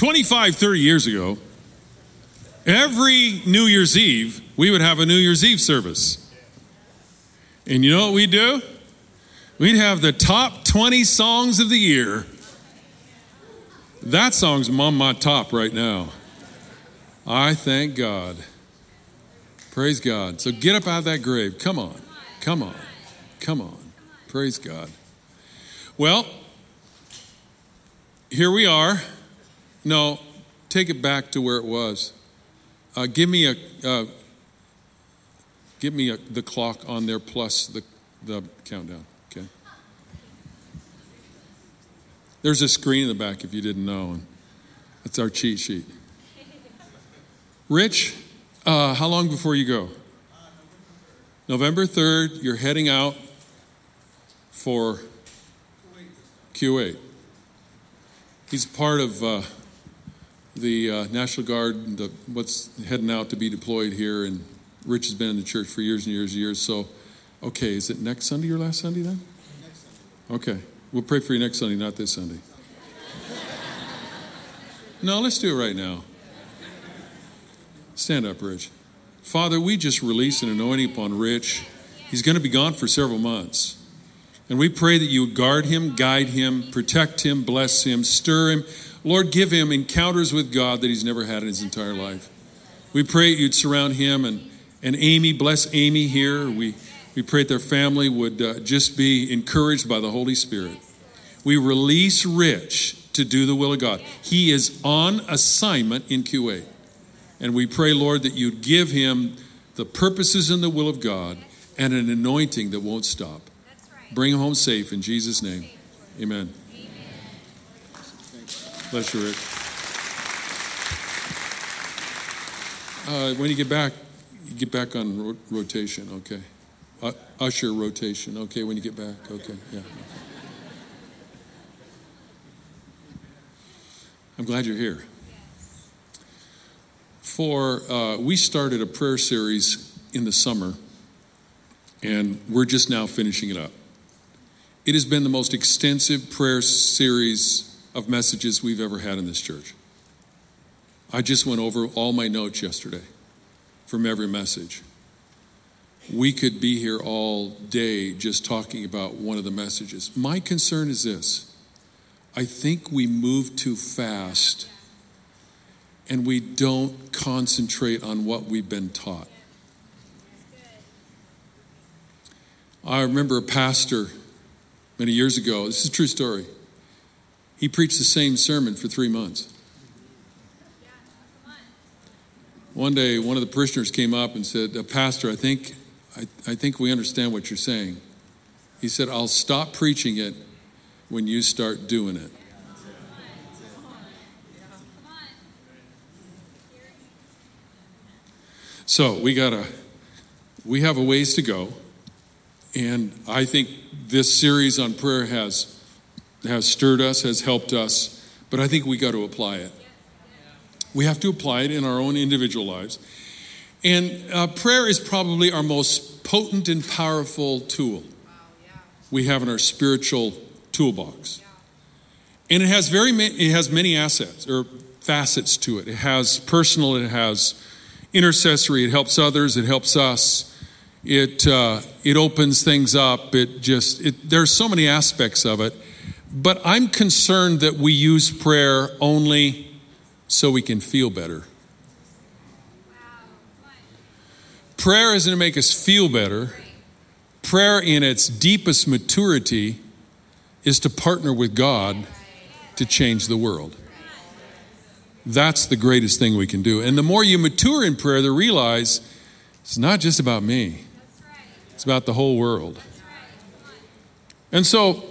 25, 30 years ago, every New Year's Eve, we would have a New Year's Eve service. And you know what we'd do? We'd have the top 20 songs of the year. That song's on my top right now. I thank God. Praise God. So get up out of that grave. Come on. Come on. Come on. Praise God. Well, here we are. No, take it back to where it was. Uh, give me a uh, give me a, the clock on there plus the the countdown. Okay. There's a screen in the back if you didn't know, that's our cheat sheet. Rich, uh, how long before you go? November 3rd, you're heading out for Kuwait. He's part of uh, the uh, National Guard, the, what's heading out to be deployed here, and Rich has been in the church for years and years and years. So, okay, is it next Sunday or last Sunday then? Okay, we'll pray for you next Sunday, not this Sunday. No, let's do it right now. Stand up, Rich. Father, we just release an anointing upon Rich. He's going to be gone for several months. And we pray that you would guard him, guide him, protect him, bless him, stir him. Lord, give him encounters with God that he's never had in his entire life. We pray you'd surround him and, and Amy, bless Amy here. We, we pray that their family would uh, just be encouraged by the Holy Spirit. We release Rich to do the will of God. He is on assignment in Kuwait. And we pray, Lord, that you'd give him the purposes and the will of God and an anointing that won't stop. Bring him home safe in Jesus' name. Amen. Bless you, Rick. Uh, when you get back, you get back on ro- rotation, okay? Uh, usher rotation, okay, when you get back, okay, yeah. I'm glad you're here. For, uh, we started a prayer series in the summer, and we're just now finishing it up. It has been the most extensive prayer series of messages we've ever had in this church. I just went over all my notes yesterday from every message. We could be here all day just talking about one of the messages. My concern is this I think we move too fast and we don't concentrate on what we've been taught. I remember a pastor many years ago, this is a true story. He preached the same sermon for three months. One day, one of the parishioners came up and said, uh, Pastor, I think, I, I think we understand what you're saying. He said, I'll stop preaching it when you start doing it. So we got a, we have a ways to go, and I think this series on prayer has has stirred us, has helped us, but I think we got to apply it. We have to apply it in our own individual lives. And uh, prayer is probably our most potent and powerful tool we have in our spiritual toolbox. And it has very it has many assets or facets to it. It has personal, it has intercessory, it helps others, it helps us. It uh, it opens things up. It just it, there's so many aspects of it. But I'm concerned that we use prayer only so we can feel better. Prayer isn't to make us feel better. Prayer, in its deepest maturity, is to partner with God to change the world. That's the greatest thing we can do. And the more you mature in prayer, the realize it's not just about me, it's about the whole world. And so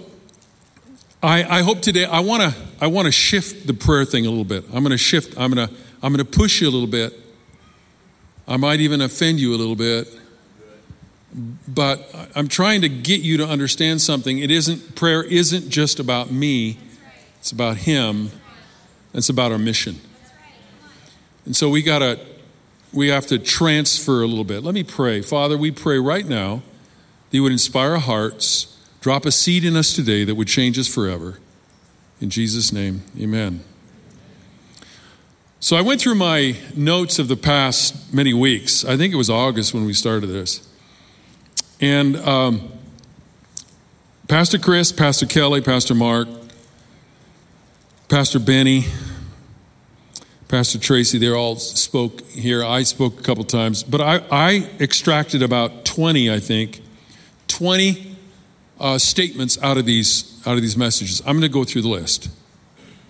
I, I hope today, I want to I want to shift the prayer thing a little bit. I'm going to shift, I'm going to, I'm going to push you a little bit. I might even offend you a little bit. But I'm trying to get you to understand something. It isn't, prayer isn't just about me, it's about Him, it's about our mission. And so we got to, we have to transfer a little bit. Let me pray. Father, we pray right now that you would inspire our hearts, drop a seed in us today that would change us forever. In Jesus' name, amen. So I went through my notes of the past many weeks. I think it was August when we started this. And um, Pastor Chris, Pastor Kelly, Pastor Mark, Pastor Benny, Pastor Tracy, they all spoke here. I spoke a couple times, but I, I extracted about 20, I think, 20 uh, statements out of these out of these messages. I'm going to go through the list.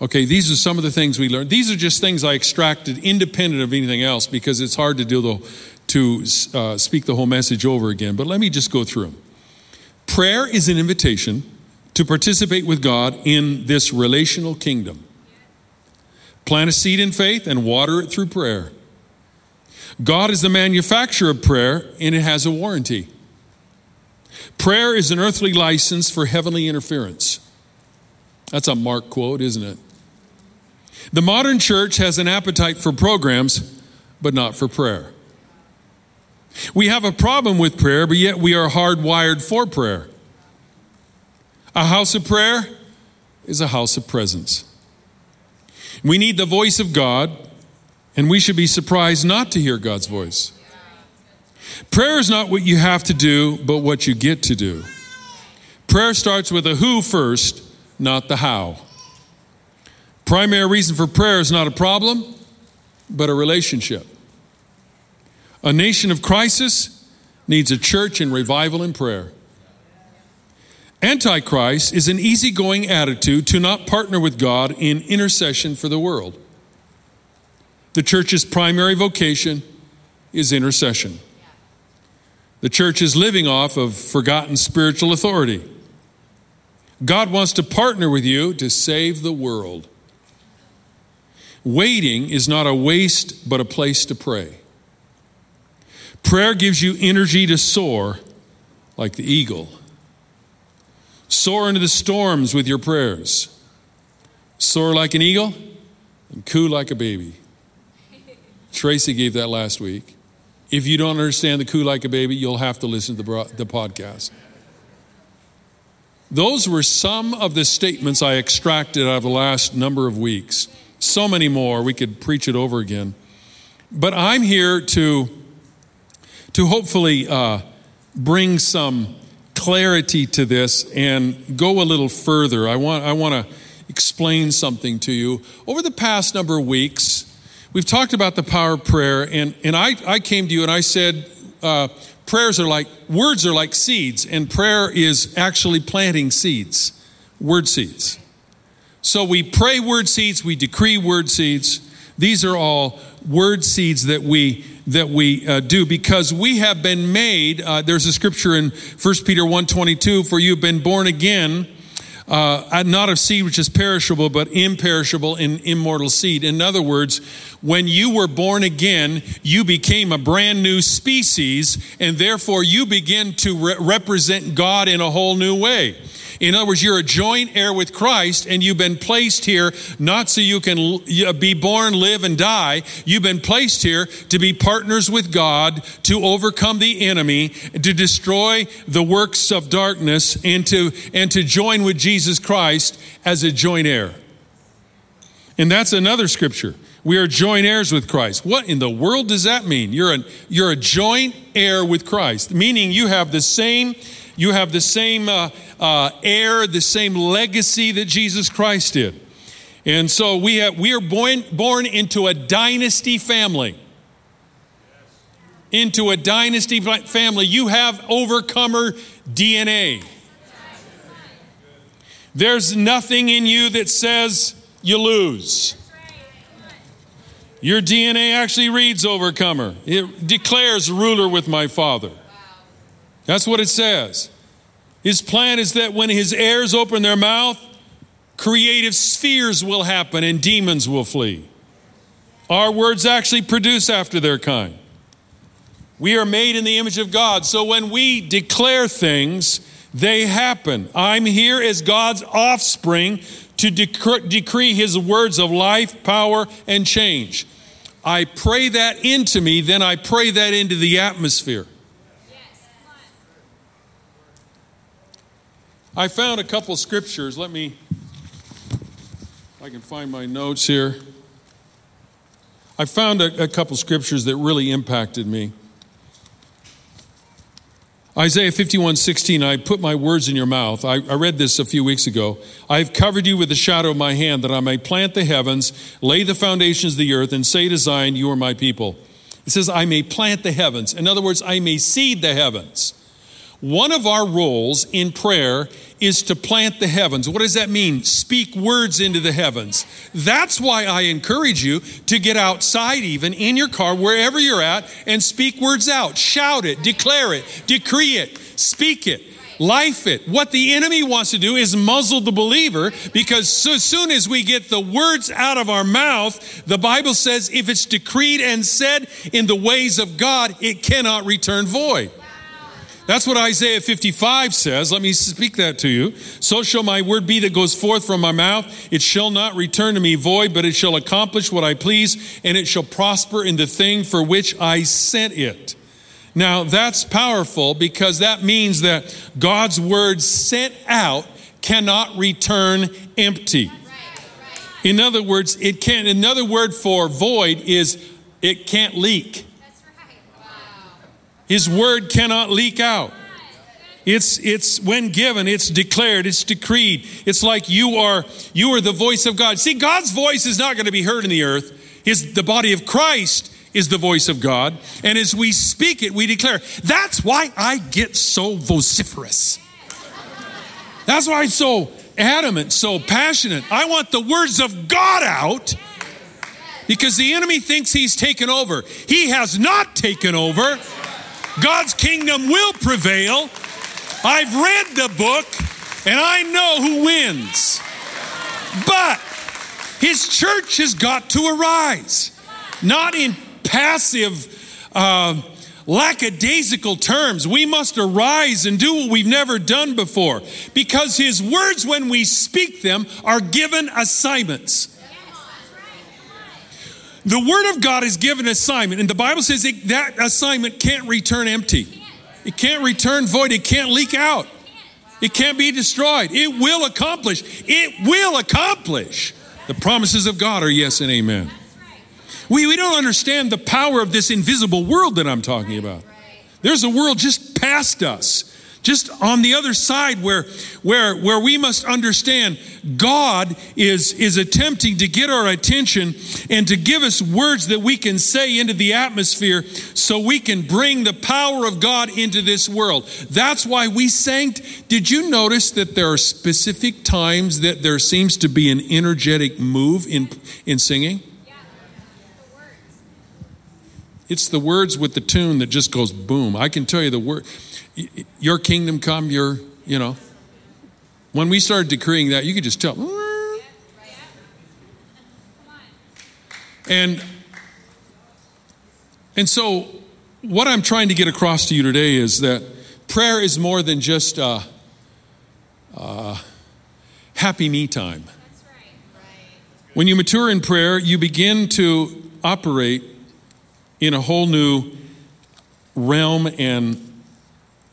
Okay, these are some of the things we learned. These are just things I extracted independent of anything else because it's hard to do the, to uh, speak the whole message over again. But let me just go through them. Prayer is an invitation to participate with God in this relational kingdom. Plant a seed in faith and water it through prayer. God is the manufacturer of prayer and it has a warranty. Prayer is an earthly license for heavenly interference. That's a Mark quote, isn't it? The modern church has an appetite for programs, but not for prayer. We have a problem with prayer, but yet we are hardwired for prayer. A house of prayer is a house of presence. We need the voice of God, and we should be surprised not to hear God's voice. Prayer is not what you have to do, but what you get to do. Prayer starts with a who first, not the how. Primary reason for prayer is not a problem, but a relationship. A nation of crisis needs a church in revival and prayer. Antichrist is an easygoing attitude to not partner with God in intercession for the world. The church's primary vocation is intercession. The church is living off of forgotten spiritual authority. God wants to partner with you to save the world. Waiting is not a waste, but a place to pray. Prayer gives you energy to soar like the eagle. Soar into the storms with your prayers. Soar like an eagle and coo like a baby. Tracy gave that last week. If you don't understand the coo like a baby, you'll have to listen to the, the podcast. Those were some of the statements I extracted out of the last number of weeks. So many more. We could preach it over again. But I'm here to, to hopefully uh, bring some clarity to this and go a little further. I want, I want to explain something to you. Over the past number of weeks, We've talked about the power of prayer, and, and I, I came to you and I said, uh, prayers are like, words are like seeds, and prayer is actually planting seeds, word seeds. So we pray word seeds, we decree word seeds. These are all word seeds that we that we uh, do because we have been made. Uh, there's a scripture in 1 Peter 1:22, for you've been born again uh, not of seed which is perishable, but imperishable and immortal seed. In other words, when you were born again, you became a brand new species, and therefore you begin to re- represent God in a whole new way. In other words, you're a joint heir with Christ and you've been placed here not so you can be born, live, and die. You've been placed here to be partners with God, to overcome the enemy, to destroy the works of darkness, and to, and to join with Jesus Christ as a joint heir. And that's another scripture. We are joint heirs with Christ. What in the world does that mean? You're a, you're a joint heir with Christ, meaning you have the same you have the same uh, uh, heir, the same legacy that Jesus Christ did. And so we, have, we are born, born into a dynasty family. Into a dynasty family. You have overcomer DNA. There's nothing in you that says you lose. Your DNA actually reads overcomer. It declares ruler with my father. That's what it says. His plan is that when his heirs open their mouth, creative spheres will happen and demons will flee. Our words actually produce after their kind. We are made in the image of God. So when we declare things, they happen. I'm here as God's offspring to dec- decree his words of life, power, and change. I pray that into me, then I pray that into the atmosphere. I found a couple scriptures. Let me, I can find my notes here. I found a, a couple scriptures that really impacted me. Isaiah 51 16, I put my words in your mouth. I, I, read this a few weeks ago. I have covered you with the shadow of my hand that I may plant the heavens, lay the foundations of the earth, and say to Zion, You are my people. It says, I may plant the heavens. In other words, I may seed the heavens. One of our roles in prayer is to plant the heavens. What does that mean? Speak words into the heavens. That's why I encourage you to get outside, even in your car, wherever you're at, and speak words out. Shout it, declare it, decree it, speak it. Life it. What the enemy wants to do is muzzle the believer because so soon as we get the words out of our mouth, the Bible says if it's decreed and said in the ways of God, it cannot return void. That's what Isaiah 55 says. Let me speak that to you. So shall my word be that goes forth from my mouth. It shall not return to me void, but it shall accomplish what I please, and it shall prosper in the thing for which I sent it. Now, that's powerful because that means that God's word sent out cannot return empty. In other words, it can't, another word for void is it can't leak. His word cannot leak out. It's, it's when given, it's declared, it's decreed. It's like you are, you are the voice of God. See, God's voice is not going to be heard in the earth. His, the body of Christ is the voice of God. And as we speak it, we declare. That's why I get so vociferous. That's why I'm so adamant, so passionate. I want the words of God out because the enemy thinks he's taken over. He has not taken over. God's kingdom will prevail. I've read the book and I know who wins. But his church has got to arise, not in passive, uh, lackadaisical terms. We must arise and do what we've never done before because his words, when we speak them, are given assignments. The Word of God is given assignment, and the Bible says it, that assignment can't return empty. It can't return void. It can't leak out. It can't be destroyed. It will accomplish. It will accomplish. The promises of God are yes and amen. We, we don't understand the power of this invisible world that I'm talking about. There's a world just past us just on the other side where where where we must understand god is is attempting to get our attention and to give us words that we can say into the atmosphere so we can bring the power of god into this world. That's why we sang did you notice that there are specific times that there seems to be an energetic move in in singing? It's the words with the tune that just goes boom. I can tell you the word your kingdom come, your, you know. When we started decreeing that, you could just tell. And and so what I'm trying to get across to you today is that prayer is more than just a, a happy me time. When you mature in prayer, you begin to operate in a whole new realm and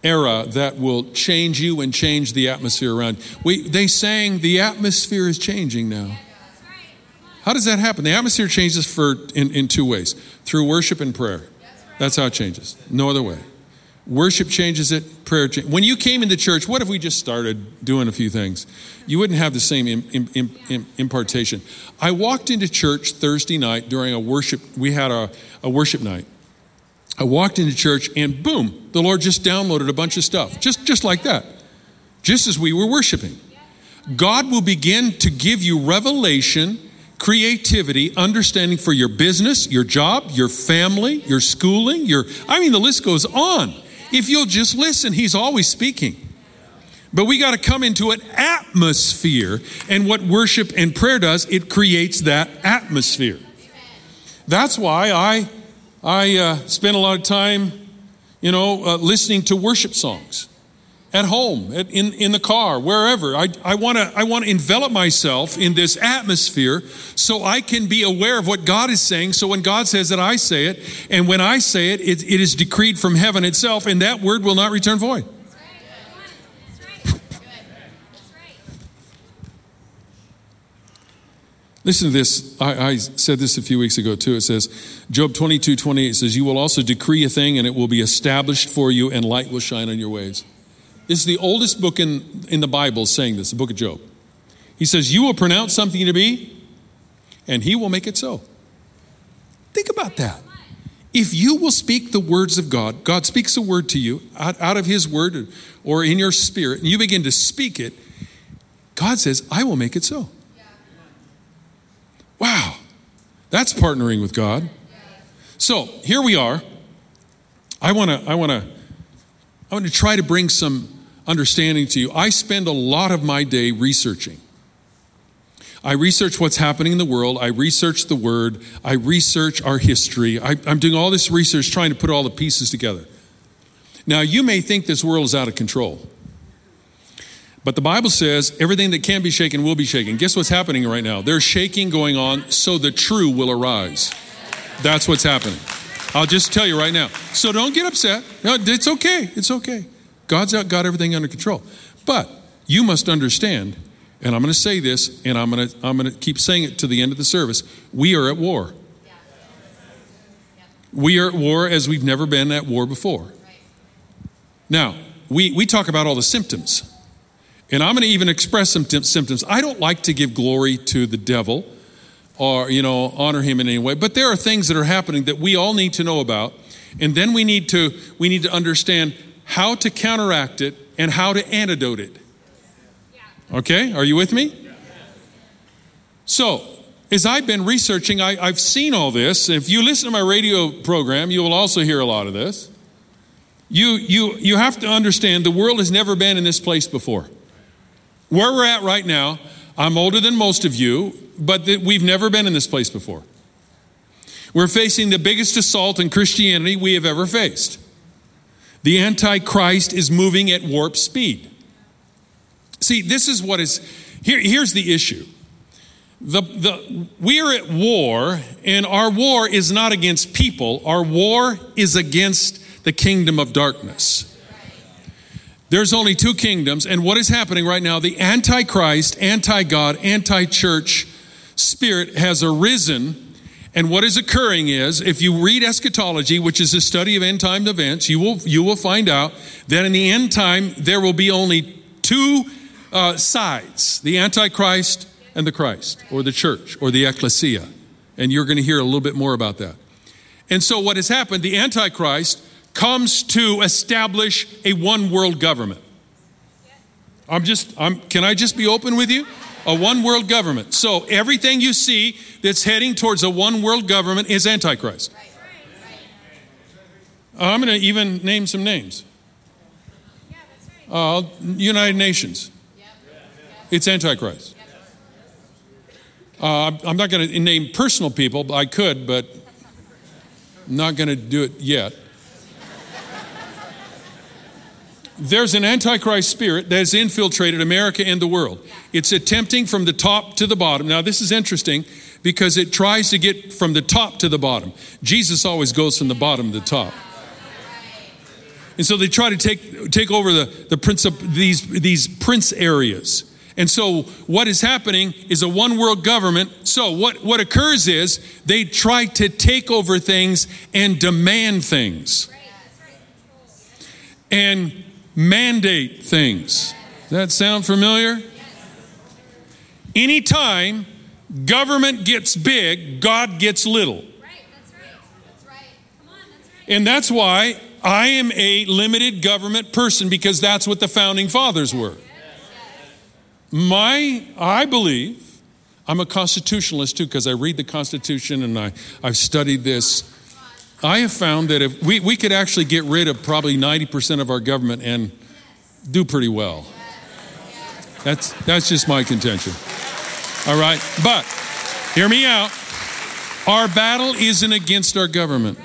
era that will change you and change the atmosphere around. We, they sang, the atmosphere is changing now. How does that happen? The atmosphere changes for in, in two ways through worship and prayer. That's how it changes. No other way. Worship changes it, prayer changes. When you came into church, what if we just started doing a few things? You wouldn't have the same Im, Im, Im, impartation. I walked into church Thursday night during a worship, we had a, a worship night. I walked into church and boom, the Lord just downloaded a bunch of stuff, just, just like that, just as we were worshiping. God will begin to give you revelation, creativity, understanding for your business, your job, your family, your schooling, your, I mean, the list goes on. If you'll just listen, He's always speaking. But we got to come into an atmosphere. And what worship and prayer does, it creates that atmosphere. That's why I, I uh, spend a lot of time, you know, uh, listening to worship songs at home, at, in, in the car, wherever. I, I want to I wanna envelop myself in this atmosphere so I can be aware of what God is saying. So when God says it, I say it. And when I say it, it, it is decreed from heaven itself, and that word will not return void. Listen to this. I, I, said this a few weeks ago too. It says, Job 22, 28 says, You will also decree a thing and it will be established for you and light will shine on your ways. This is the oldest book in, in the Bible saying this, the book of Job. He says, You will pronounce something to be and he will make it so. Think about that. If you will speak the words of God, God speaks a word to you out, out of his word or in your spirit, and you begin to speak it, God says, I will make it so. That's partnering with God. So here we are. I want to, I want to, I want to try to bring some understanding to you. I spend a lot of my day researching. I research what's happening in the world. I research the word. I research our history. I, am doing all this research trying to put all the pieces together. Now, you may think this world is out of control. But the Bible says everything that can be shaken will be shaken. Guess what's happening right now? There's shaking going on, so the true will arise. That's what's happening. I'll just tell you right now. So don't get upset. No, it's okay. It's okay. God's got everything under control. But you must understand, and I'm going to say this, and I'm going to I'm going to keep saying it to the end of the service. We are at war. We are at war as we've never been at war before. Now, we, we talk about all the symptoms. And I'm going to even express some symptoms. I don't like to give glory to the devil or, you know, honor him in any way, but there are things that are happening that we all need to know about. And then we need to we need to understand how to counteract it and how to antidote it. Okay? Are you with me? So, as I've been researching, I, have seen all this. If you listen to my radio program, you will also hear a lot of this. You, you, you have to understand the world has never been in this place before. Where we're at right now, I'm older than most of you, but we've never been in this place before. We're facing the biggest assault in Christianity we have ever faced. The Antichrist is moving at warp speed. See, this is what is here, here's the issue. The, the, we are at war, and our war is not against people, our war is against the kingdom of darkness. There's only two kingdoms, and what is happening right now, the antichrist, anti God, anti church spirit has arisen. And what is occurring is, if you read eschatology, which is a study of end time events, you will, you will find out that in the end time, there will be only two uh, sides the Antichrist and the Christ, or the church, or the ecclesia. And you're going to hear a little bit more about that. And so, what has happened, the Antichrist comes to establish a one world government. I'm just, I'm, can I just be open with you? A one world government. So everything you see that's heading towards a one world government is Antichrist. I'm going to even name some names. Uh, United Nations. It's Antichrist. Uh, I'm not going to name personal people. I could, but I'm not going to do it yet. There's an antichrist spirit that has infiltrated America and the world. It's attempting from the top to the bottom. Now, this is interesting because it tries to get from the top to the bottom. Jesus always goes from the bottom to the top. And so they try to take, take over the, the prince of these, these prince areas. And so what is happening is a one world government. So what, what occurs is they try to take over things and demand things. And mandate things. Does that sound familiar? Anytime government gets big, God gets little. And that's why I am a limited government person because that's what the founding fathers were. My, I believe, I'm a constitutionalist too because I read the Constitution and I, I've studied this. I have found that if we, we could actually get rid of probably 90% of our government and do pretty well. That's, that's just my contention. All right? But hear me out. Our battle isn't against our government.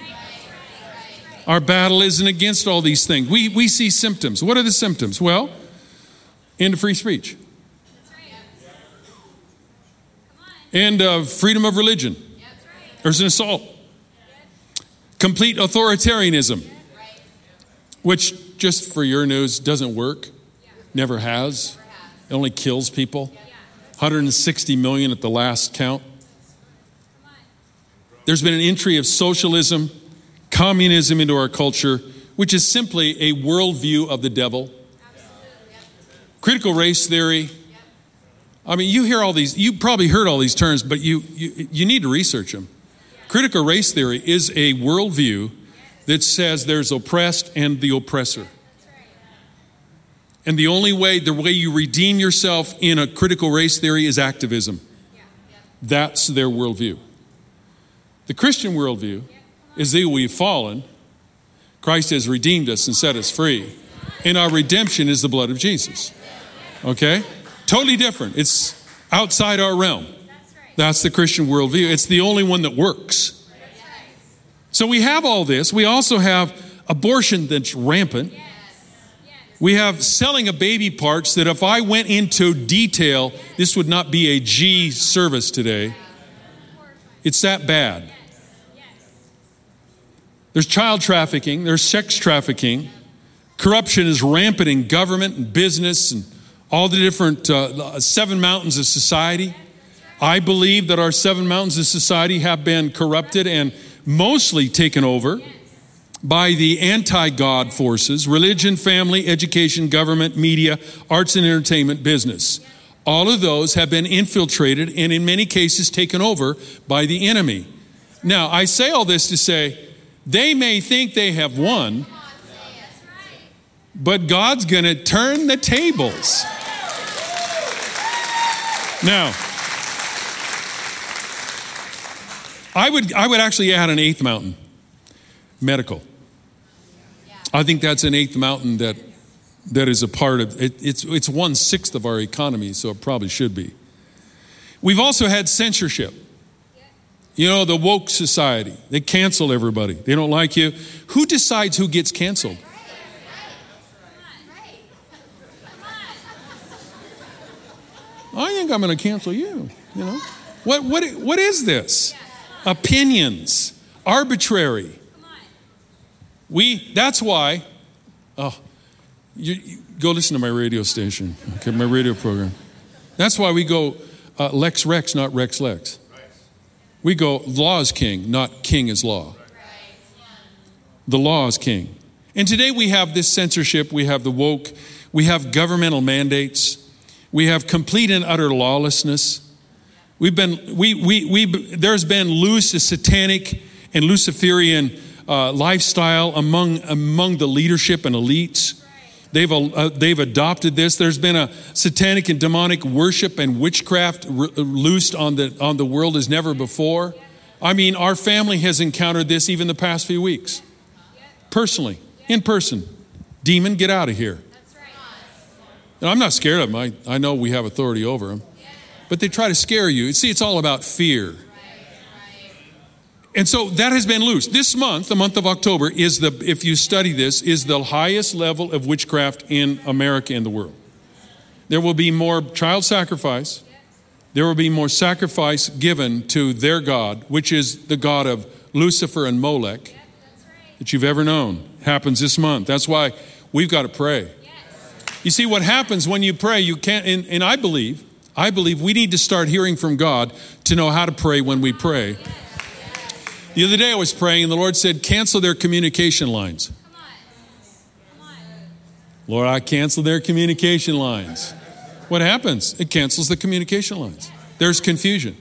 Our battle isn't against all these things. We, we see symptoms. What are the symptoms? Well, end of free speech, end of freedom of religion. There's an assault. Complete authoritarianism, which, just for your news, doesn't work, never has. It only kills people. 160 million at the last count. There's been an entry of socialism, communism into our culture, which is simply a worldview of the devil. Critical race theory. I mean, you hear all these, you probably heard all these terms, but you, you, you need to research them. Critical race theory is a worldview that says there's oppressed and the oppressor. And the only way, the way you redeem yourself in a critical race theory is activism. That's their worldview. The Christian worldview is that we've fallen, Christ has redeemed us and set us free, and our redemption is the blood of Jesus. Okay? Totally different. It's outside our realm. That's the Christian worldview. It's the only one that works. So we have all this. We also have abortion that's rampant. We have selling of baby parts that if I went into detail, this would not be a G service today. It's that bad. There's child trafficking, there's sex trafficking. Corruption is rampant in government and business and all the different uh, seven mountains of society. I believe that our seven mountains of society have been corrupted and mostly taken over by the anti God forces religion, family, education, government, media, arts and entertainment, business. All of those have been infiltrated and, in many cases, taken over by the enemy. Now, I say all this to say they may think they have won, but God's going to turn the tables. Now, I would, I would actually add an eighth mountain medical. I think that's an eighth mountain that, that is a part of it. It's, it's one sixth of our economy, so it probably should be. We've also had censorship. You know, the woke society, they cancel everybody. They don't like you. Who decides who gets canceled? I think I'm going to cancel you, you know. What, what, what is this? Opinions, arbitrary. We, that's why, oh, you, you, go listen to my radio station, okay, my radio program. That's why we go uh, Lex Rex, not Rex Lex. We go law is king, not king is law. The law is king. And today we have this censorship, we have the woke, we have governmental mandates, we have complete and utter lawlessness. We've been, we, we, we, there's been loose, satanic and Luciferian uh, lifestyle among, among the leadership and elites. They've, uh, they've adopted this. There's been a satanic and demonic worship and witchcraft re- loosed on the, on the world as never before. I mean, our family has encountered this even the past few weeks. Personally, in person. Demon, get out of here. And I'm not scared of them. I, I know we have authority over them. But they try to scare you. See, it's all about fear. And so that has been loose. This month, the month of October, is the, if you study this, is the highest level of witchcraft in America and the world. There will be more child sacrifice. There will be more sacrifice given to their God, which is the God of Lucifer and Molech that you've ever known. Happens this month. That's why we've got to pray. You see, what happens when you pray, you can't, and, and I believe, I believe we need to start hearing from God to know how to pray when we pray. The other day I was praying and the Lord said, cancel their communication lines. Lord, I cancel their communication lines. What happens? It cancels the communication lines. There's confusion.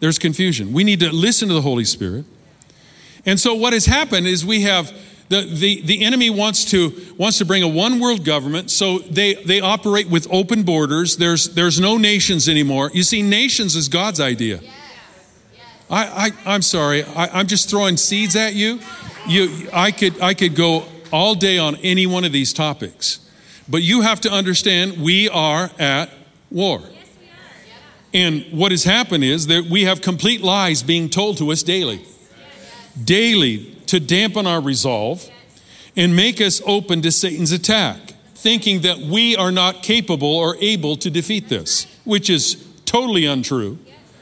There's confusion. We need to listen to the Holy Spirit. And so what has happened is we have the, the, the enemy wants to wants to bring a one world government, so they, they operate with open borders. There's there's no nations anymore. You see, nations is God's idea. I, I, I'm sorry. I, I'm just throwing seeds at you. You, I could, I could go all day on any one of these topics, but you have to understand we are at war. Yes, we are. And what has happened is that we have complete lies being told to us daily. Daily to dampen our resolve and make us open to Satan's attack, thinking that we are not capable or able to defeat this, which is totally untrue.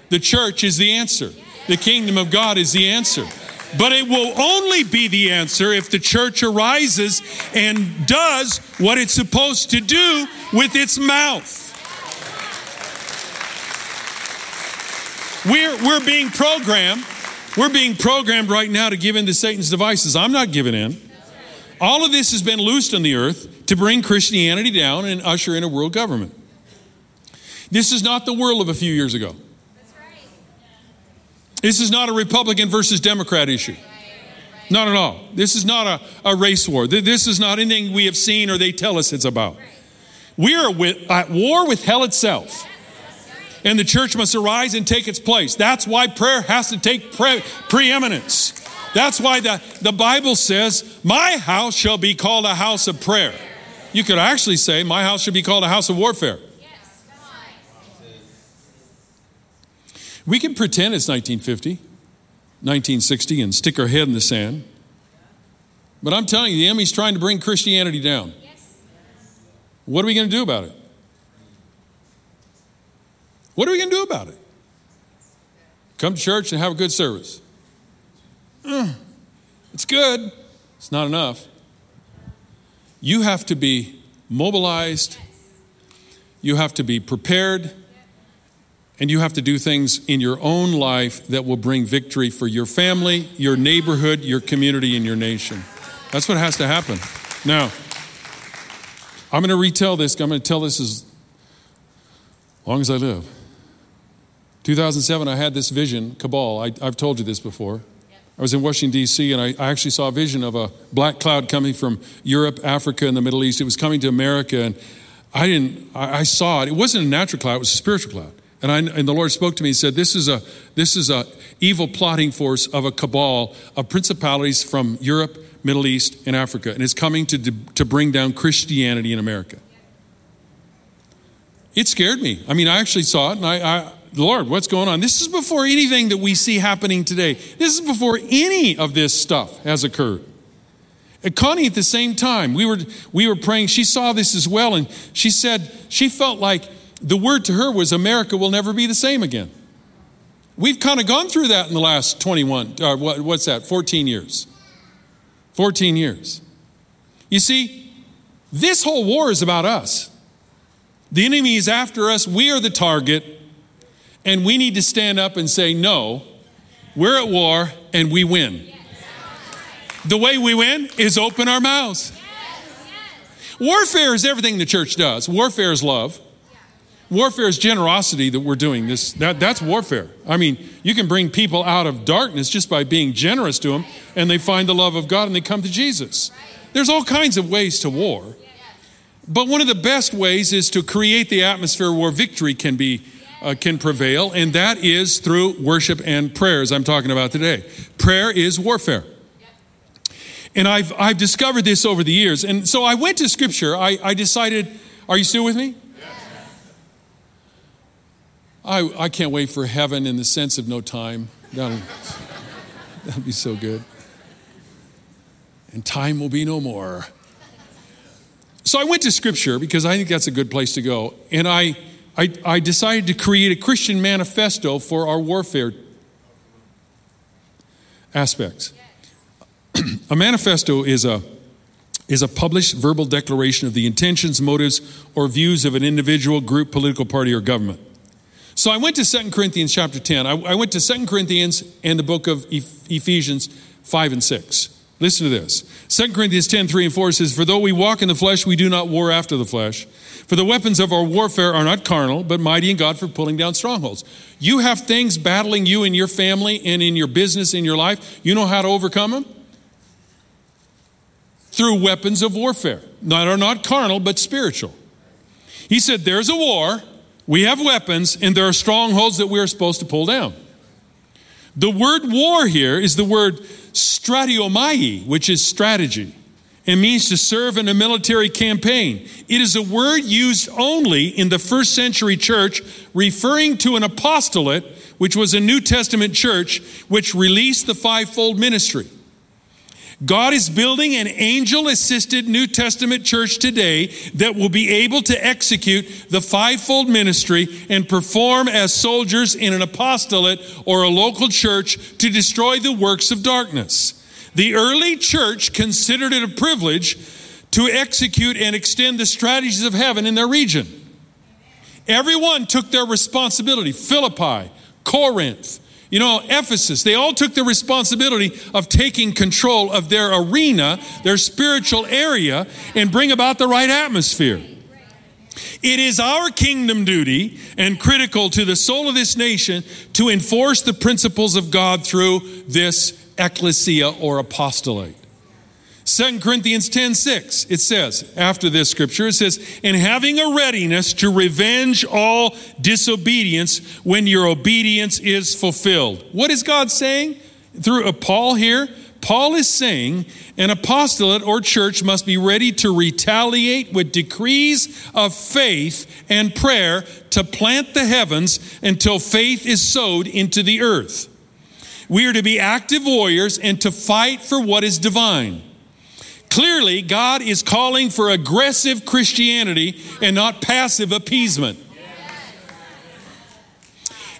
The church is the answer, the kingdom of God is the answer. But it will only be the answer if the church arises and does what it's supposed to do with its mouth. We're, we're being programmed. We're being programmed right now to give in to Satan's devices. I'm not giving in. All of this has been loosed on the earth to bring Christianity down and usher in a world government. This is not the world of a few years ago. This is not a Republican versus Democrat issue. Not at all. This is not a, a race war. This is not anything we have seen or they tell us it's about. We are with, at war with hell itself. And the church must arise and take its place. That's why prayer has to take pre- preeminence. That's why the, the Bible says, My house shall be called a house of prayer. You could actually say, My house should be called a house of warfare. We can pretend it's 1950, 1960, and stick our head in the sand. But I'm telling you, the enemy's trying to bring Christianity down. What are we going to do about it? What are we going to do about it? Come to church and have a good service. Uh, it's good, it's not enough. You have to be mobilized, you have to be prepared and you have to do things in your own life that will bring victory for your family, your neighborhood, your community, and your nation. That's what has to happen. Now, I'm going to retell this. I'm going to tell this as long as I live. 2007, I had this vision, cabal. I, have told you this before. I was in Washington, D.C., and I, I, actually saw a vision of a black cloud coming from Europe, Africa, and the Middle East. It was coming to America, and I didn't, I, I saw it. It wasn't a natural cloud, it was a spiritual cloud. And, I, and the Lord spoke to me and said, This is a this is a evil plotting force of a cabal of principalities from Europe, Middle East, and Africa, and it's coming to, to bring down Christianity in America. It scared me. I mean, I actually saw it, and I, I Lord, what's going on? This is before anything that we see happening today. This is before any of this stuff has occurred. And Connie, at the same time, we were we were praying. She saw this as well, and she said she felt like the word to her was America will never be the same again. We've kind of gone through that in the last 21, uh, what, what's that, 14 years. 14 years. You see, this whole war is about us. The enemy is after us, we are the target, and we need to stand up and say, no, we're at war and we win. The way we win is open our mouths. Warfare is everything the church does. Warfare is love. Warfare is generosity that we're doing. This, that, that's warfare. I mean, you can bring people out of darkness just by being generous to them, and they find the love of God and they come to Jesus. There's all kinds of ways to war. But one of the best ways is to create the atmosphere where victory can be uh, can prevail, and that is through worship and prayers. I'm talking about today. Prayer is warfare. And I've, I've discovered this over the years. And so I went to scripture. I, I decided, are you still with me? I, I can't wait for heaven in the sense of no time. That'll, that'll be so good. And time will be no more. So I went to Scripture because I think that's a good place to go. And I, I, I decided to create a Christian manifesto for our warfare aspects. a manifesto is a, is a published verbal declaration of the intentions, motives, or views of an individual, group, political party, or government. So I went to 2 Corinthians chapter 10. I, I went to 2 Corinthians and the book of Ephesians 5 and 6. Listen to this. 2 Corinthians 10, 3 and 4 says, For though we walk in the flesh, we do not war after the flesh. For the weapons of our warfare are not carnal, but mighty in God for pulling down strongholds. You have things battling you in your family and in your business, in your life. You know how to overcome them? Through weapons of warfare. That are not carnal, but spiritual. He said, There's a war we have weapons, and there are strongholds that we are supposed to pull down. The word war here is the word strateuomai, which is strategy. And means to serve in a military campaign. It is a word used only in the first century church, referring to an apostolate, which was a New Testament church which released the fivefold ministry. God is building an angel assisted New Testament church today that will be able to execute the fivefold ministry and perform as soldiers in an apostolate or a local church to destroy the works of darkness. The early church considered it a privilege to execute and extend the strategies of heaven in their region. Everyone took their responsibility. Philippi, Corinth, you know, Ephesus, they all took the responsibility of taking control of their arena, their spiritual area, and bring about the right atmosphere. It is our kingdom duty and critical to the soul of this nation to enforce the principles of God through this ecclesia or apostolate. 2 Corinthians 10 6, it says, after this scripture, it says, and having a readiness to revenge all disobedience when your obedience is fulfilled. What is God saying through uh, Paul here? Paul is saying an apostolate or church must be ready to retaliate with decrees of faith and prayer to plant the heavens until faith is sowed into the earth. We are to be active warriors and to fight for what is divine. Clearly, God is calling for aggressive Christianity and not passive appeasement.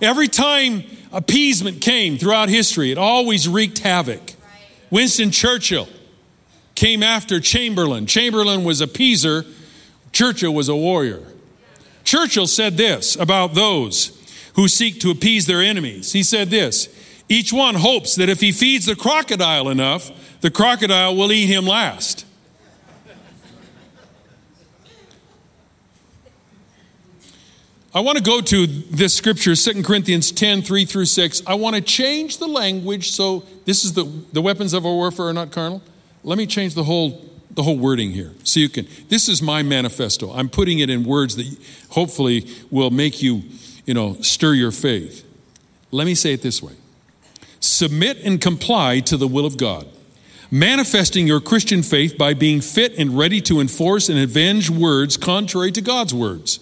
Every time appeasement came throughout history, it always wreaked havoc. Winston Churchill came after Chamberlain. Chamberlain was a appeaser, Churchill was a warrior. Churchill said this about those who seek to appease their enemies. He said this Each one hopes that if he feeds the crocodile enough, the crocodile will eat him last. I want to go to this scripture, 2 Corinthians 10, 3 through 6. I want to change the language so this is the, the weapons of our warfare are not carnal. Let me change the whole the whole wording here so you can this is my manifesto i'm putting it in words that hopefully will make you you know stir your faith let me say it this way submit and comply to the will of god manifesting your Christian faith by being fit and ready to enforce and avenge words contrary to God's words.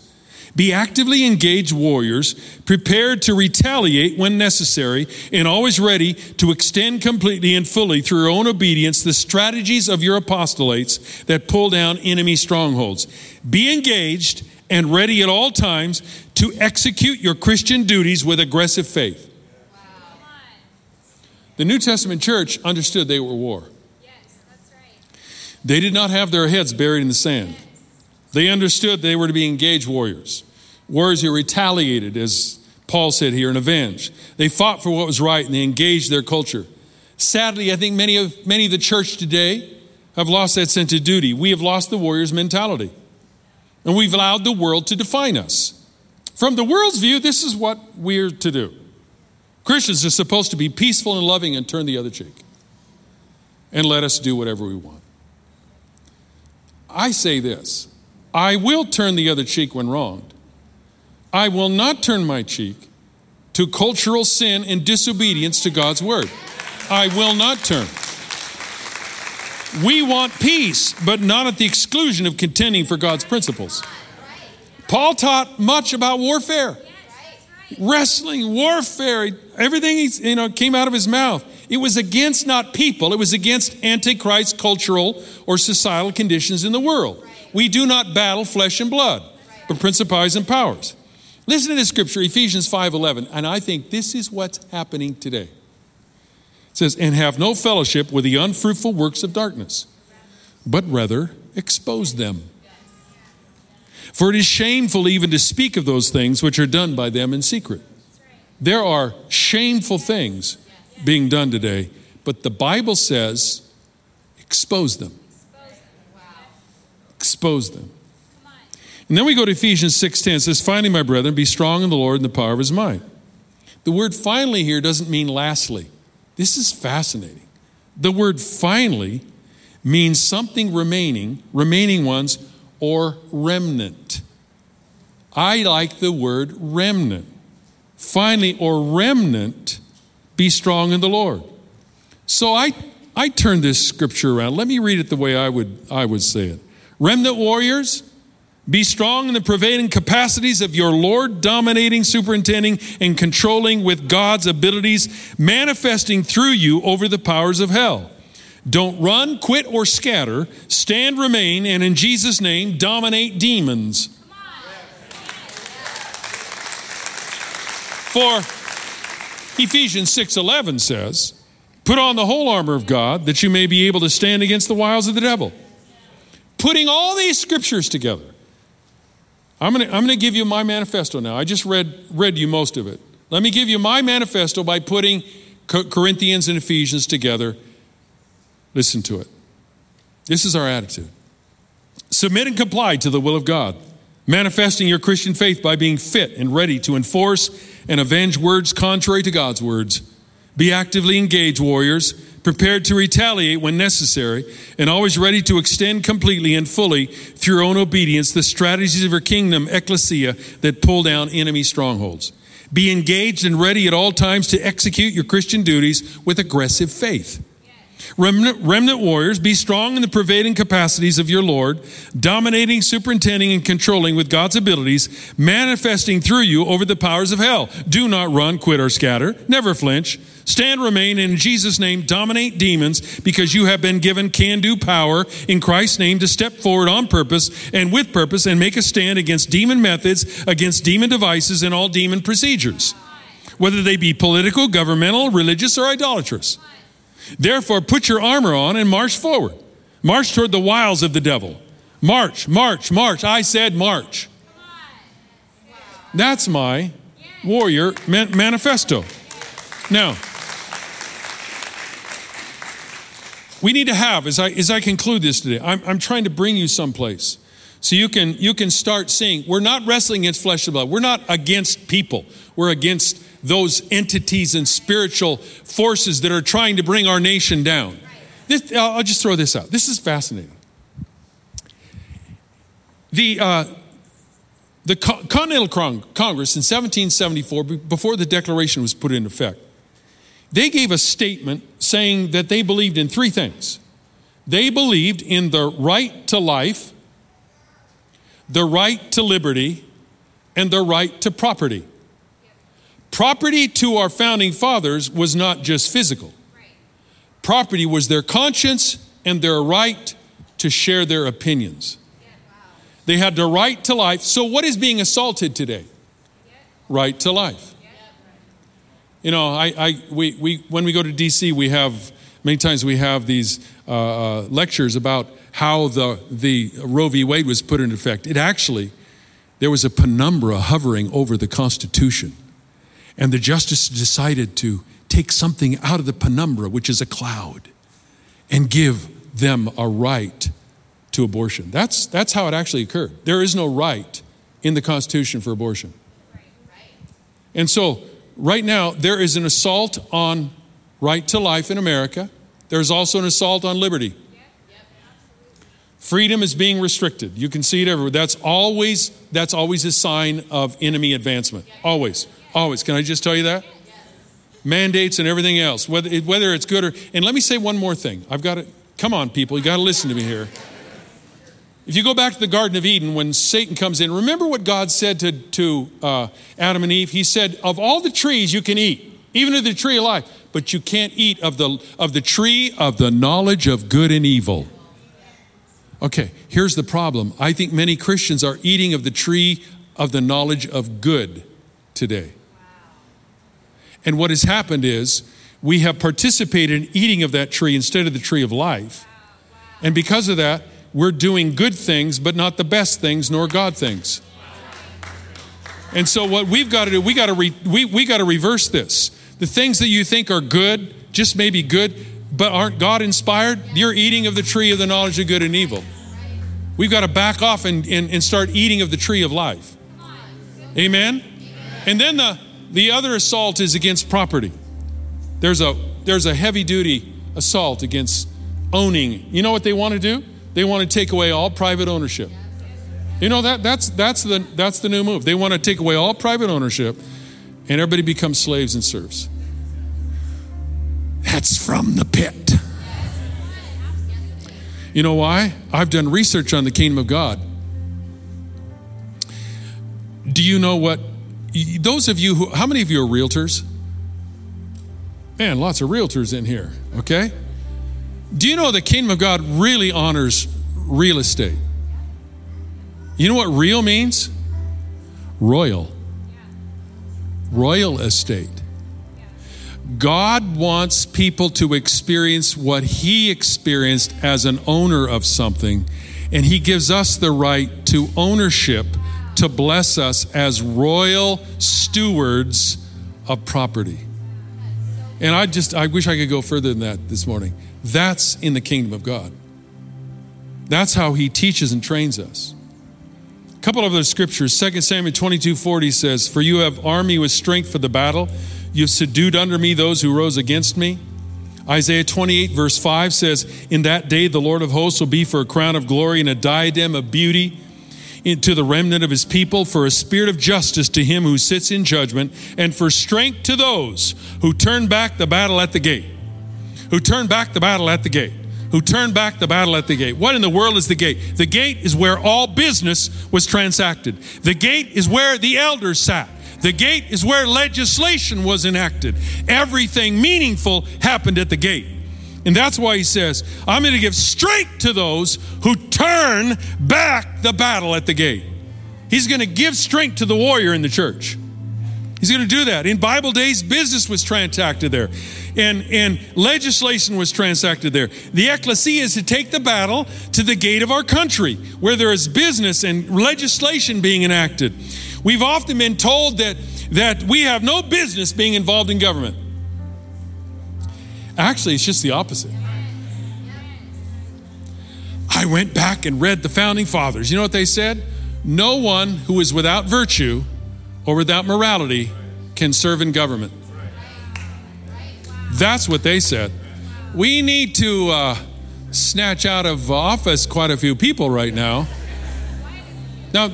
Be actively engaged warriors, prepared to retaliate when necessary, and always ready to extend completely and fully through your own obedience the strategies of your apostolates that pull down enemy strongholds. Be engaged and ready at all times to execute your Christian duties with aggressive faith. The New Testament church understood they were war. Yes, that's right. They did not have their heads buried in the sand. They understood they were to be engaged warriors, warriors who retaliated, as Paul said here, and avenged. They fought for what was right and they engaged their culture. Sadly, I think many of, many of the church today have lost that sense of duty. We have lost the warrior's mentality. And we've allowed the world to define us. From the world's view, this is what we're to do. Christians are supposed to be peaceful and loving and turn the other cheek. And let us do whatever we want. I say this I will turn the other cheek when wronged. I will not turn my cheek to cultural sin and disobedience to God's word. I will not turn. We want peace, but not at the exclusion of contending for God's principles. Paul taught much about warfare, wrestling, warfare, everything he, you know came out of his mouth. It was against not people, it was against antichrist cultural or societal conditions in the world. We do not battle flesh and blood, but principalities and powers. Listen to this scripture, Ephesians 5:11, and I think this is what's happening today. It says, "And have no fellowship with the unfruitful works of darkness, but rather expose them. For it is shameful even to speak of those things which are done by them in secret." There are shameful things being done today, but the Bible says expose them. Expose them. And then we go to Ephesians 6:10. It says, "Finally, my brethren, be strong in the Lord and the power of his might." The word finally here doesn't mean lastly. This is fascinating. The word finally means something remaining, remaining ones, or remnant. I like the word remnant. Finally, or remnant be strong in the Lord. So I I turn this scripture around. Let me read it the way I would, I would say it. Remnant warriors, be strong in the prevailing capacities of your Lord, dominating, superintending, and controlling with God's abilities, manifesting through you over the powers of hell. Don't run, quit, or scatter. Stand, remain, and in Jesus' name, dominate demons. For Ephesians 6:11 says, "Put on the whole armor of God that you may be able to stand against the wiles of the devil." Putting all these scriptures together. I'm going to I'm going to give you my manifesto now. I just read read you most of it. Let me give you my manifesto by putting Corinthians and Ephesians together. Listen to it. This is our attitude. Submit and comply to the will of God, manifesting your Christian faith by being fit and ready to enforce and avenge words contrary to God's words. Be actively engaged, warriors, prepared to retaliate when necessary, and always ready to extend completely and fully through your own obedience the strategies of your kingdom, ecclesia, that pull down enemy strongholds. Be engaged and ready at all times to execute your Christian duties with aggressive faith. Remnant, remnant, warriors, be strong in the pervading capacities of your Lord, dominating, superintending, and controlling with God's abilities, manifesting through you over the powers of hell. Do not run, quit, or scatter. Never flinch. Stand, remain, and in Jesus' name, dominate demons because you have been given can do power in Christ's name to step forward on purpose and with purpose and make a stand against demon methods, against demon devices, and all demon procedures, whether they be political, governmental, religious, or idolatrous. Therefore, put your armor on and march forward. March toward the wiles of the devil. March, march, march. I said march. That's my warrior manifesto. Now, we need to have, as I, as I conclude this today, I'm, I'm trying to bring you someplace. So you can, you can start seeing, we're not wrestling against flesh and blood. We're not against people. We're against those entities and spiritual forces that are trying to bring our nation down. This, I'll just throw this out. This is fascinating. The, uh, the Continental Congress in 1774, before the Declaration was put into effect, they gave a statement saying that they believed in three things. They believed in the right to life, the right to liberty, and the right to property. Property to our founding fathers was not just physical, property was their conscience and their right to share their opinions. They had the right to life. So, what is being assaulted today? Right to life. You know, I, I, we, we, when we go to DC, we have, many times we have these uh, uh, lectures about how the, the Roe v. Wade was put into effect. It actually, there was a penumbra hovering over the Constitution and the justice decided to take something out of the penumbra, which is a cloud, and give them a right to abortion. That's, that's how it actually occurred. There is no right in the Constitution for abortion. And so, right now, there is an assault on right to life in America. There's also an assault on liberty. Freedom is being restricted. You can see it everywhere. That's always that's always a sign of enemy advancement. Always. Always. Can I just tell you that? Mandates and everything else, whether, whether it's good or. And let me say one more thing. I've got to. Come on, people. You got to listen to me here. If you go back to the Garden of Eden when Satan comes in, remember what God said to, to uh, Adam and Eve? He said, Of all the trees you can eat, even of the tree of life, but you can't eat of the, of the tree of the knowledge of good and evil. Okay, here's the problem. I think many Christians are eating of the tree of the knowledge of good today. And what has happened is we have participated in eating of that tree instead of the tree of life. And because of that, we're doing good things, but not the best things, nor God things. And so, what we've got to do, we got to re, we, we got to reverse this. The things that you think are good, just maybe good, but aren't God inspired, you're eating of the tree of the knowledge of good and evil. We've got to back off and, and, and start eating of the tree of life. Amen? And then the, the other assault is against property. There's a, there's a heavy duty assault against owning. You know what they want to do? They want to take away all private ownership. You know that that's that's the that's the new move. They want to take away all private ownership and everybody becomes slaves and serfs. That's from the pit. You know why? I've done research on the kingdom of God. Do you know what? Those of you who, how many of you are realtors? Man, lots of realtors in here, okay? Do you know the kingdom of God really honors real estate? You know what real means? Royal. Royal estate. God wants people to experience what He experienced as an owner of something, and He gives us the right to ownership to bless us as royal stewards of property. And I just, I wish I could go further than that this morning. That's in the kingdom of God. That's how He teaches and trains us. A couple of other scriptures. 2 Samuel 22 40 says, For you have army with strength for the battle. You've subdued under me those who rose against me. Isaiah 28, verse 5 says, In that day the Lord of hosts will be for a crown of glory and a diadem of beauty to the remnant of his people, for a spirit of justice to him who sits in judgment, and for strength to those who turn back the battle at the gate. Who turn back the battle at the gate. Who turn back the battle at the gate. What in the world is the gate? The gate is where all business was transacted. The gate is where the elders sat. The gate is where legislation was enacted. Everything meaningful happened at the gate. And that's why he says, I'm going to give strength to those who turn back the battle at the gate. He's going to give strength to the warrior in the church. He's going to do that. In Bible days, business was transacted there, and, and legislation was transacted there. The ecclesia is to take the battle to the gate of our country, where there is business and legislation being enacted. We've often been told that, that we have no business being involved in government. Actually, it's just the opposite. I went back and read the founding fathers. You know what they said? No one who is without virtue or without morality can serve in government. That's what they said. We need to uh, snatch out of office quite a few people right now. Now,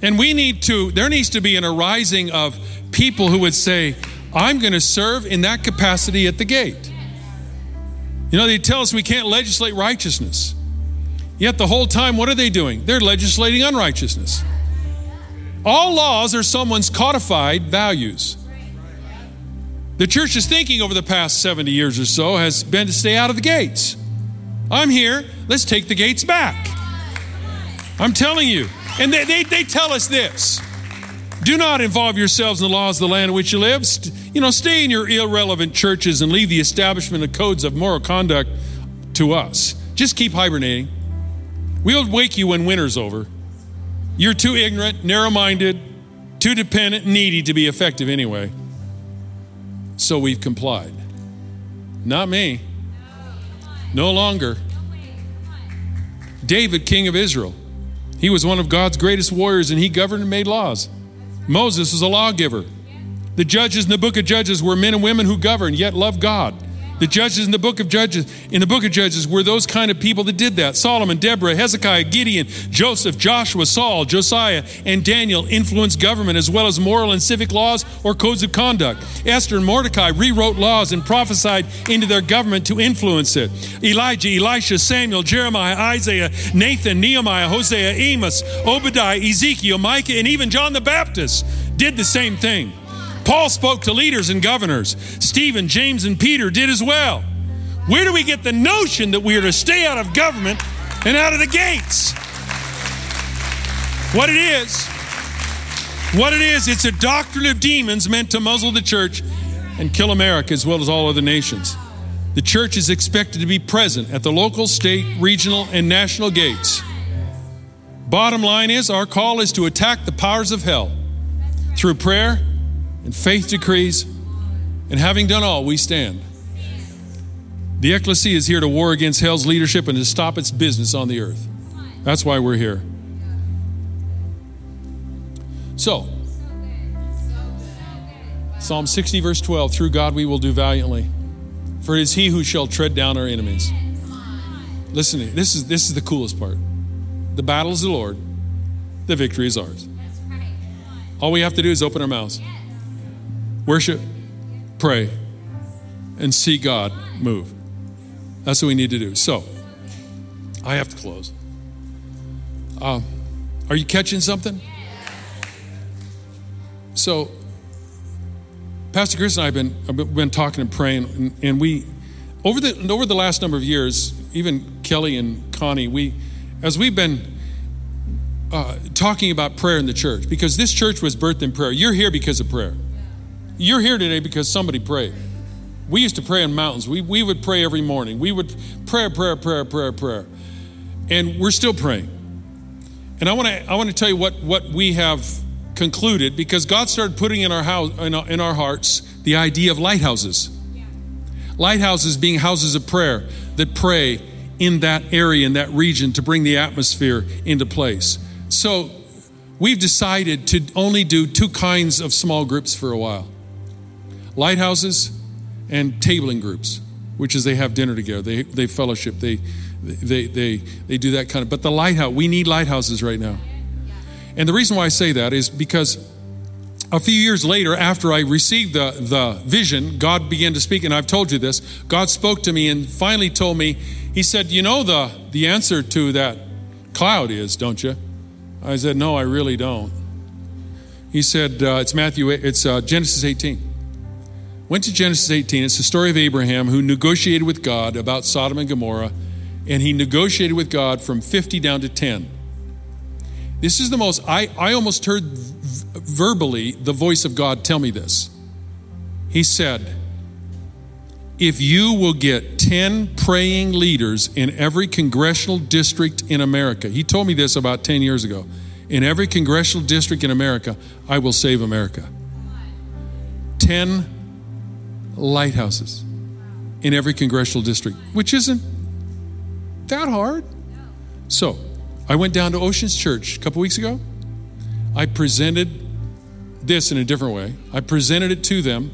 and we need to, there needs to be an arising of people who would say, I'm going to serve in that capacity at the gate. You know, they tell us we can't legislate righteousness. Yet the whole time, what are they doing? They're legislating unrighteousness. All laws are someone's codified values. The church's thinking over the past 70 years or so has been to stay out of the gates. I'm here, let's take the gates back. I'm telling you. And they, they, they tell us this do not involve yourselves in the laws of the land in which you live. You know, stay in your irrelevant churches and leave the establishment of codes of moral conduct to us. Just keep hibernating. We'll wake you when winter's over. You're too ignorant, narrow minded, too dependent, needy to be effective anyway. So we've complied. Not me. No longer. David, king of Israel, he was one of God's greatest warriors and he governed and made laws. Moses was a lawgiver. The judges in the book of Judges were men and women who governed yet loved God. The judges in the book of Judges, in the book of Judges, were those kind of people that did that. Solomon, Deborah, Hezekiah, Gideon, Joseph, Joshua, Saul, Josiah, and Daniel influenced government as well as moral and civic laws or codes of conduct. Esther and Mordecai rewrote laws and prophesied into their government to influence it. Elijah, Elisha, Samuel, Jeremiah, Isaiah, Nathan, Nehemiah, Hosea, Amos, Obadiah, Ezekiel, Micah, and even John the Baptist did the same thing. Paul spoke to leaders and governors. Stephen, James, and Peter did as well. Where do we get the notion that we are to stay out of government and out of the gates? What it is, what it is, it's a doctrine of demons meant to muzzle the church and kill America as well as all other nations. The church is expected to be present at the local, state, regional, and national gates. Bottom line is, our call is to attack the powers of hell through prayer and faith decrees, and having done all, we stand. The ecclesia is here to war against hell's leadership and to stop its business on the earth. That's why we're here. So, Psalm 60, verse 12 Through God we will do valiantly, for it is He who shall tread down our enemies. Listen, this is, this is the coolest part. The battle is the Lord, the victory is ours. All we have to do is open our mouths worship, pray, and see God move. That's what we need to do. So, I have to close. Uh, are you catching something? So, Pastor Chris and I have been, have been talking and praying, and, and we, over the, over the last number of years, even Kelly and Connie, we, as we've been uh, talking about prayer in the church, because this church was birthed in prayer. You're here because of prayer. You're here today because somebody prayed. We used to pray in mountains. We, we would pray every morning. We would prayer, prayer, prayer, prayer, prayer. And we're still praying. And I want to I want to tell you what, what we have concluded because God started putting in our house in our, in our hearts the idea of lighthouses. Lighthouses being houses of prayer that pray in that area, in that region, to bring the atmosphere into place. So we've decided to only do two kinds of small groups for a while lighthouses and tabling groups, which is they have dinner together, they, they fellowship, they, they, they, they do that kind of, but the lighthouse, we need lighthouses right now. And the reason why I say that is because a few years later, after I received the, the vision, God began to speak, and I've told you this. God spoke to me and finally told me, He said, You know the, the answer to that cloud is, don't you? I said, No, I really don't. He said, uh, It's Matthew, it's uh, Genesis 18. Went to Genesis 18. It's the story of Abraham who negotiated with God about Sodom and Gomorrah, and he negotiated with God from 50 down to 10. This is the most, I, I almost heard verbally the voice of God tell me this. He said, If you will get 10 praying leaders in every congressional district in America, he told me this about 10 years ago. In every congressional district in America, I will save America. 10 lighthouses in every congressional district, which isn't that hard. So, I went down to Oceans Church a couple weeks ago. I presented this in a different way. I presented it to them.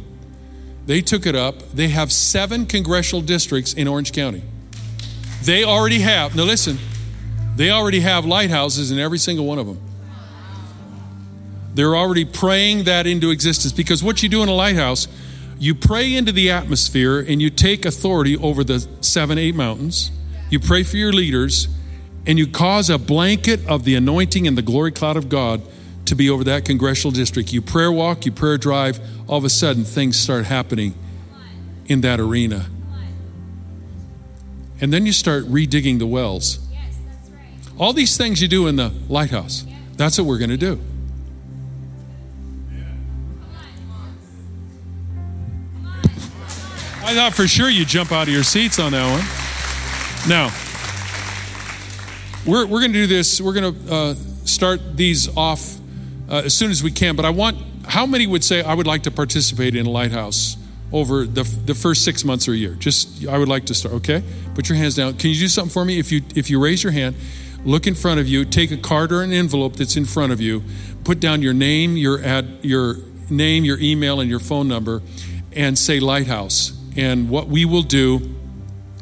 They took it up. They have seven congressional districts in Orange County. They already have, now listen, they already have lighthouses in every single one of them. They're already praying that into existence because what you do in a lighthouse, you pray into the atmosphere and you take authority over the seven, eight mountains. You pray for your leaders and you cause a blanket of the anointing and the glory cloud of God to be over that congressional district. You prayer walk, you prayer drive, all of a sudden things start happening in that arena. And then you start redigging the wells. All these things you do in the lighthouse, that's what we're going to do. I thought for sure you'd jump out of your seats on that one. Now, we're, we're going to do this. We're going to uh, start these off uh, as soon as we can. But I want, how many would say, I would like to participate in a lighthouse over the, the first six months or a year? Just, I would like to start, okay? Put your hands down. Can you do something for me? If you, if you raise your hand, look in front of you, take a card or an envelope that's in front of you, put down your name, your ad, your name, your email, and your phone number, and say Lighthouse and what we will do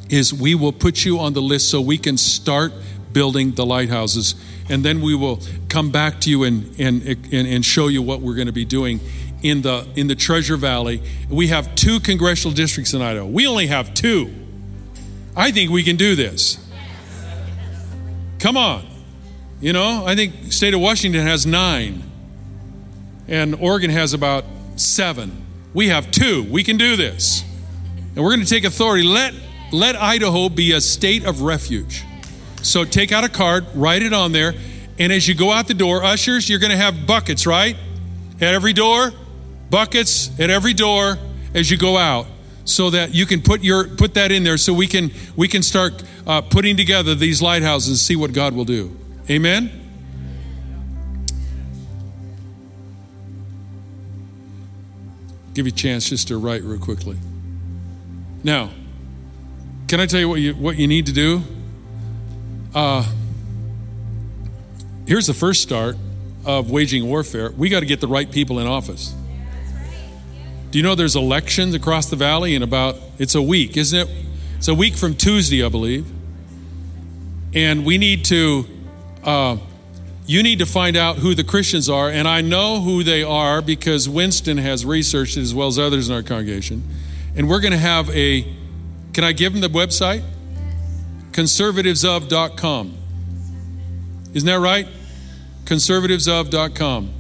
is we will put you on the list so we can start building the lighthouses. And then we will come back to you and, and, and, and show you what we're going to be doing in the, in the Treasure Valley. We have two congressional districts in Idaho. We only have two. I think we can do this. Come on. You know, I think state of Washington has nine, and Oregon has about seven. We have two. We can do this. And we're going to take authority. Let, let Idaho be a state of refuge. So take out a card, write it on there, and as you go out the door, ushers, you're going to have buckets, right? At every door, buckets at every door as you go out so that you can put your put that in there so we can we can start uh, putting together these lighthouses and see what god will do amen give you a chance just to write real quickly now, can I tell you what you, what you need to do? Uh, here's the first start of waging warfare. We got to get the right people in office. Do you know there's elections across the valley in about, it's a week, isn't it? It's a week from Tuesday, I believe. And we need to, uh, you need to find out who the Christians are. And I know who they are because Winston has researched it as well as others in our congregation. And we're going to have a, can I give them the website? conservativesof.com. Isn't that right? Conservativesof.com.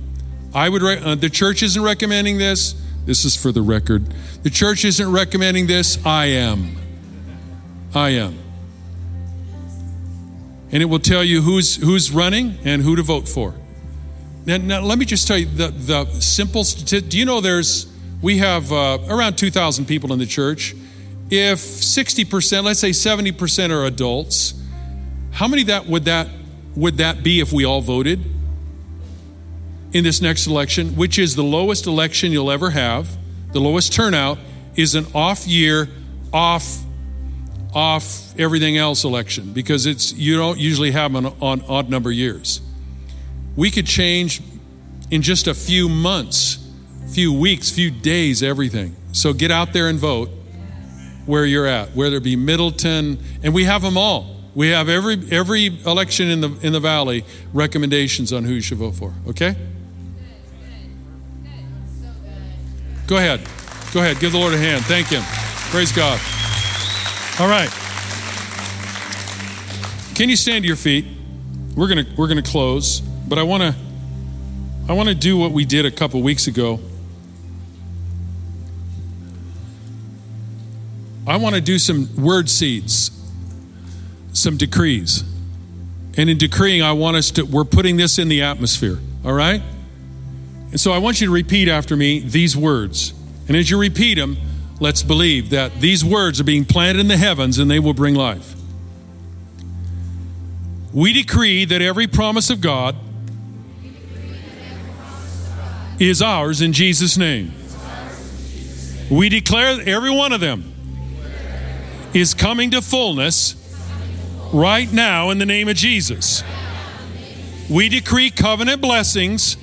I would. Uh, the church isn't recommending this. This is for the record. The church isn't recommending this. I am. I am. And it will tell you who's who's running and who to vote for. Now, now let me just tell you the the simple. Do you know there's we have uh, around two thousand people in the church. If sixty percent, let's say seventy percent are adults, how many that would that would that be if we all voted? in this next election, which is the lowest election you'll ever have, the lowest turnout, is an off year, off, off everything else election because it's you don't usually have them on, on odd number years. We could change in just a few months, few weeks, few days, everything. So get out there and vote where you're at, whether it be Middleton, and we have them all. We have every every election in the in the valley recommendations on who you should vote for. Okay. Go ahead. Go ahead. Give the Lord a hand. Thank Him. Praise God. All right. Can you stand to your feet? We're gonna we're gonna close, but I want to I want to do what we did a couple weeks ago. I want to do some word seeds, some decrees. And in decreeing, I want us to, we're putting this in the atmosphere, all right? And so I want you to repeat after me these words. And as you repeat them, let's believe that these words are being planted in the heavens and they will bring life. We decree that every promise of God is ours in Jesus' name. We declare every one of them is coming to fullness right now in the name of Jesus. We decree covenant blessings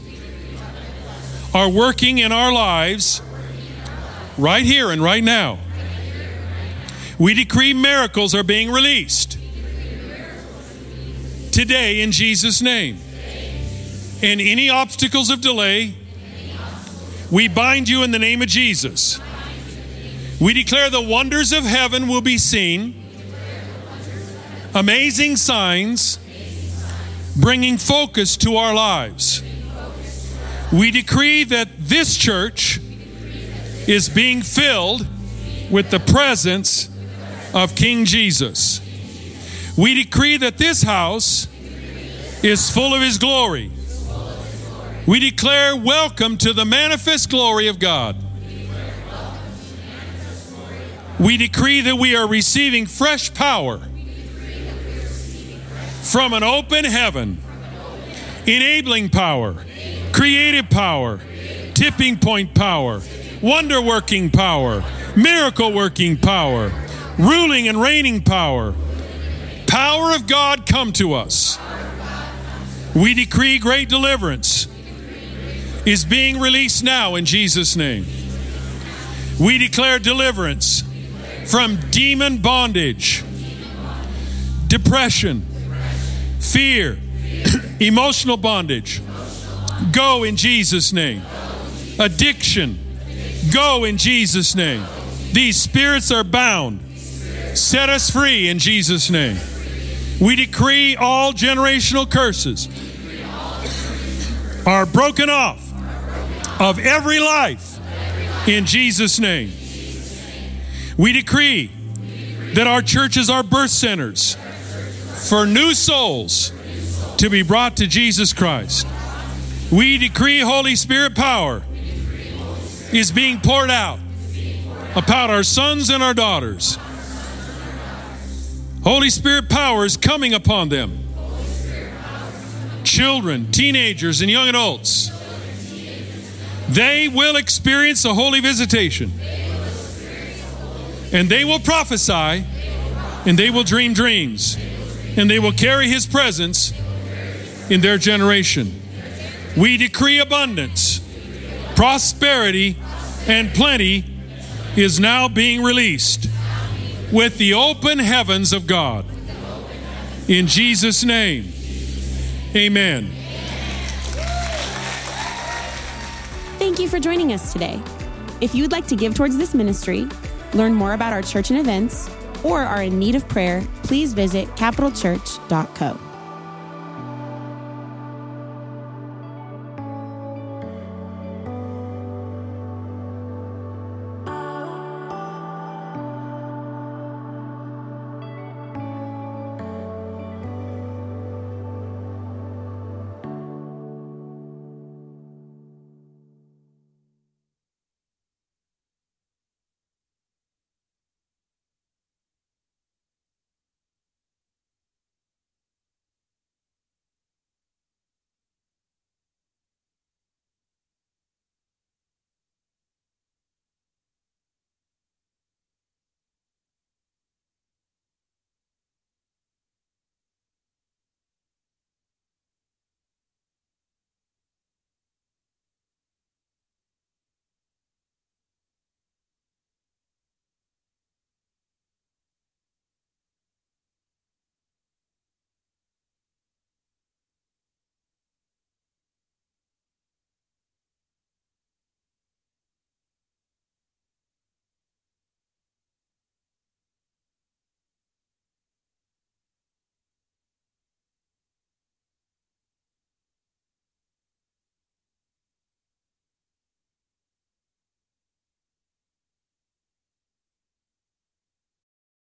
are working in our lives right here and right now. We decree miracles are being released today in Jesus' name. And any obstacles of delay, we bind you in the name of Jesus. We declare the wonders of heaven will be seen, amazing signs, bringing focus to our lives. We decree that this church is being filled with the presence of King Jesus. We decree that this house is full of His glory. We declare welcome to the manifest glory of God. We decree that we are receiving fresh power from an open heaven, enabling power, creative power, tipping point power, wonder working power, miracle working power, ruling and reigning power. Power of God come to us. We decree great deliverance is being released now in Jesus' name. We declare deliverance from demon bondage, depression, fear, emotional bondage. Go in Jesus' name. Addiction, go in Jesus' name. These spirits are bound. Set us free in Jesus' name. We decree all generational curses are broken off of every life in Jesus' name. We decree that our churches are birth centers for new souls to be brought to Jesus Christ. We decree Holy Spirit power is being poured out upon our sons and our daughters. Holy Spirit power is coming upon them. Children, teenagers, and young adults. They will experience a holy visitation. And they will prophesy, and they will dream dreams, and they will carry His presence in their generation. We decree abundance, prosperity, and plenty is now being released with the open heavens of God. In Jesus' name, amen. Thank you for joining us today. If you would like to give towards this ministry, learn more about our church and events, or are in need of prayer, please visit capitalchurch.co.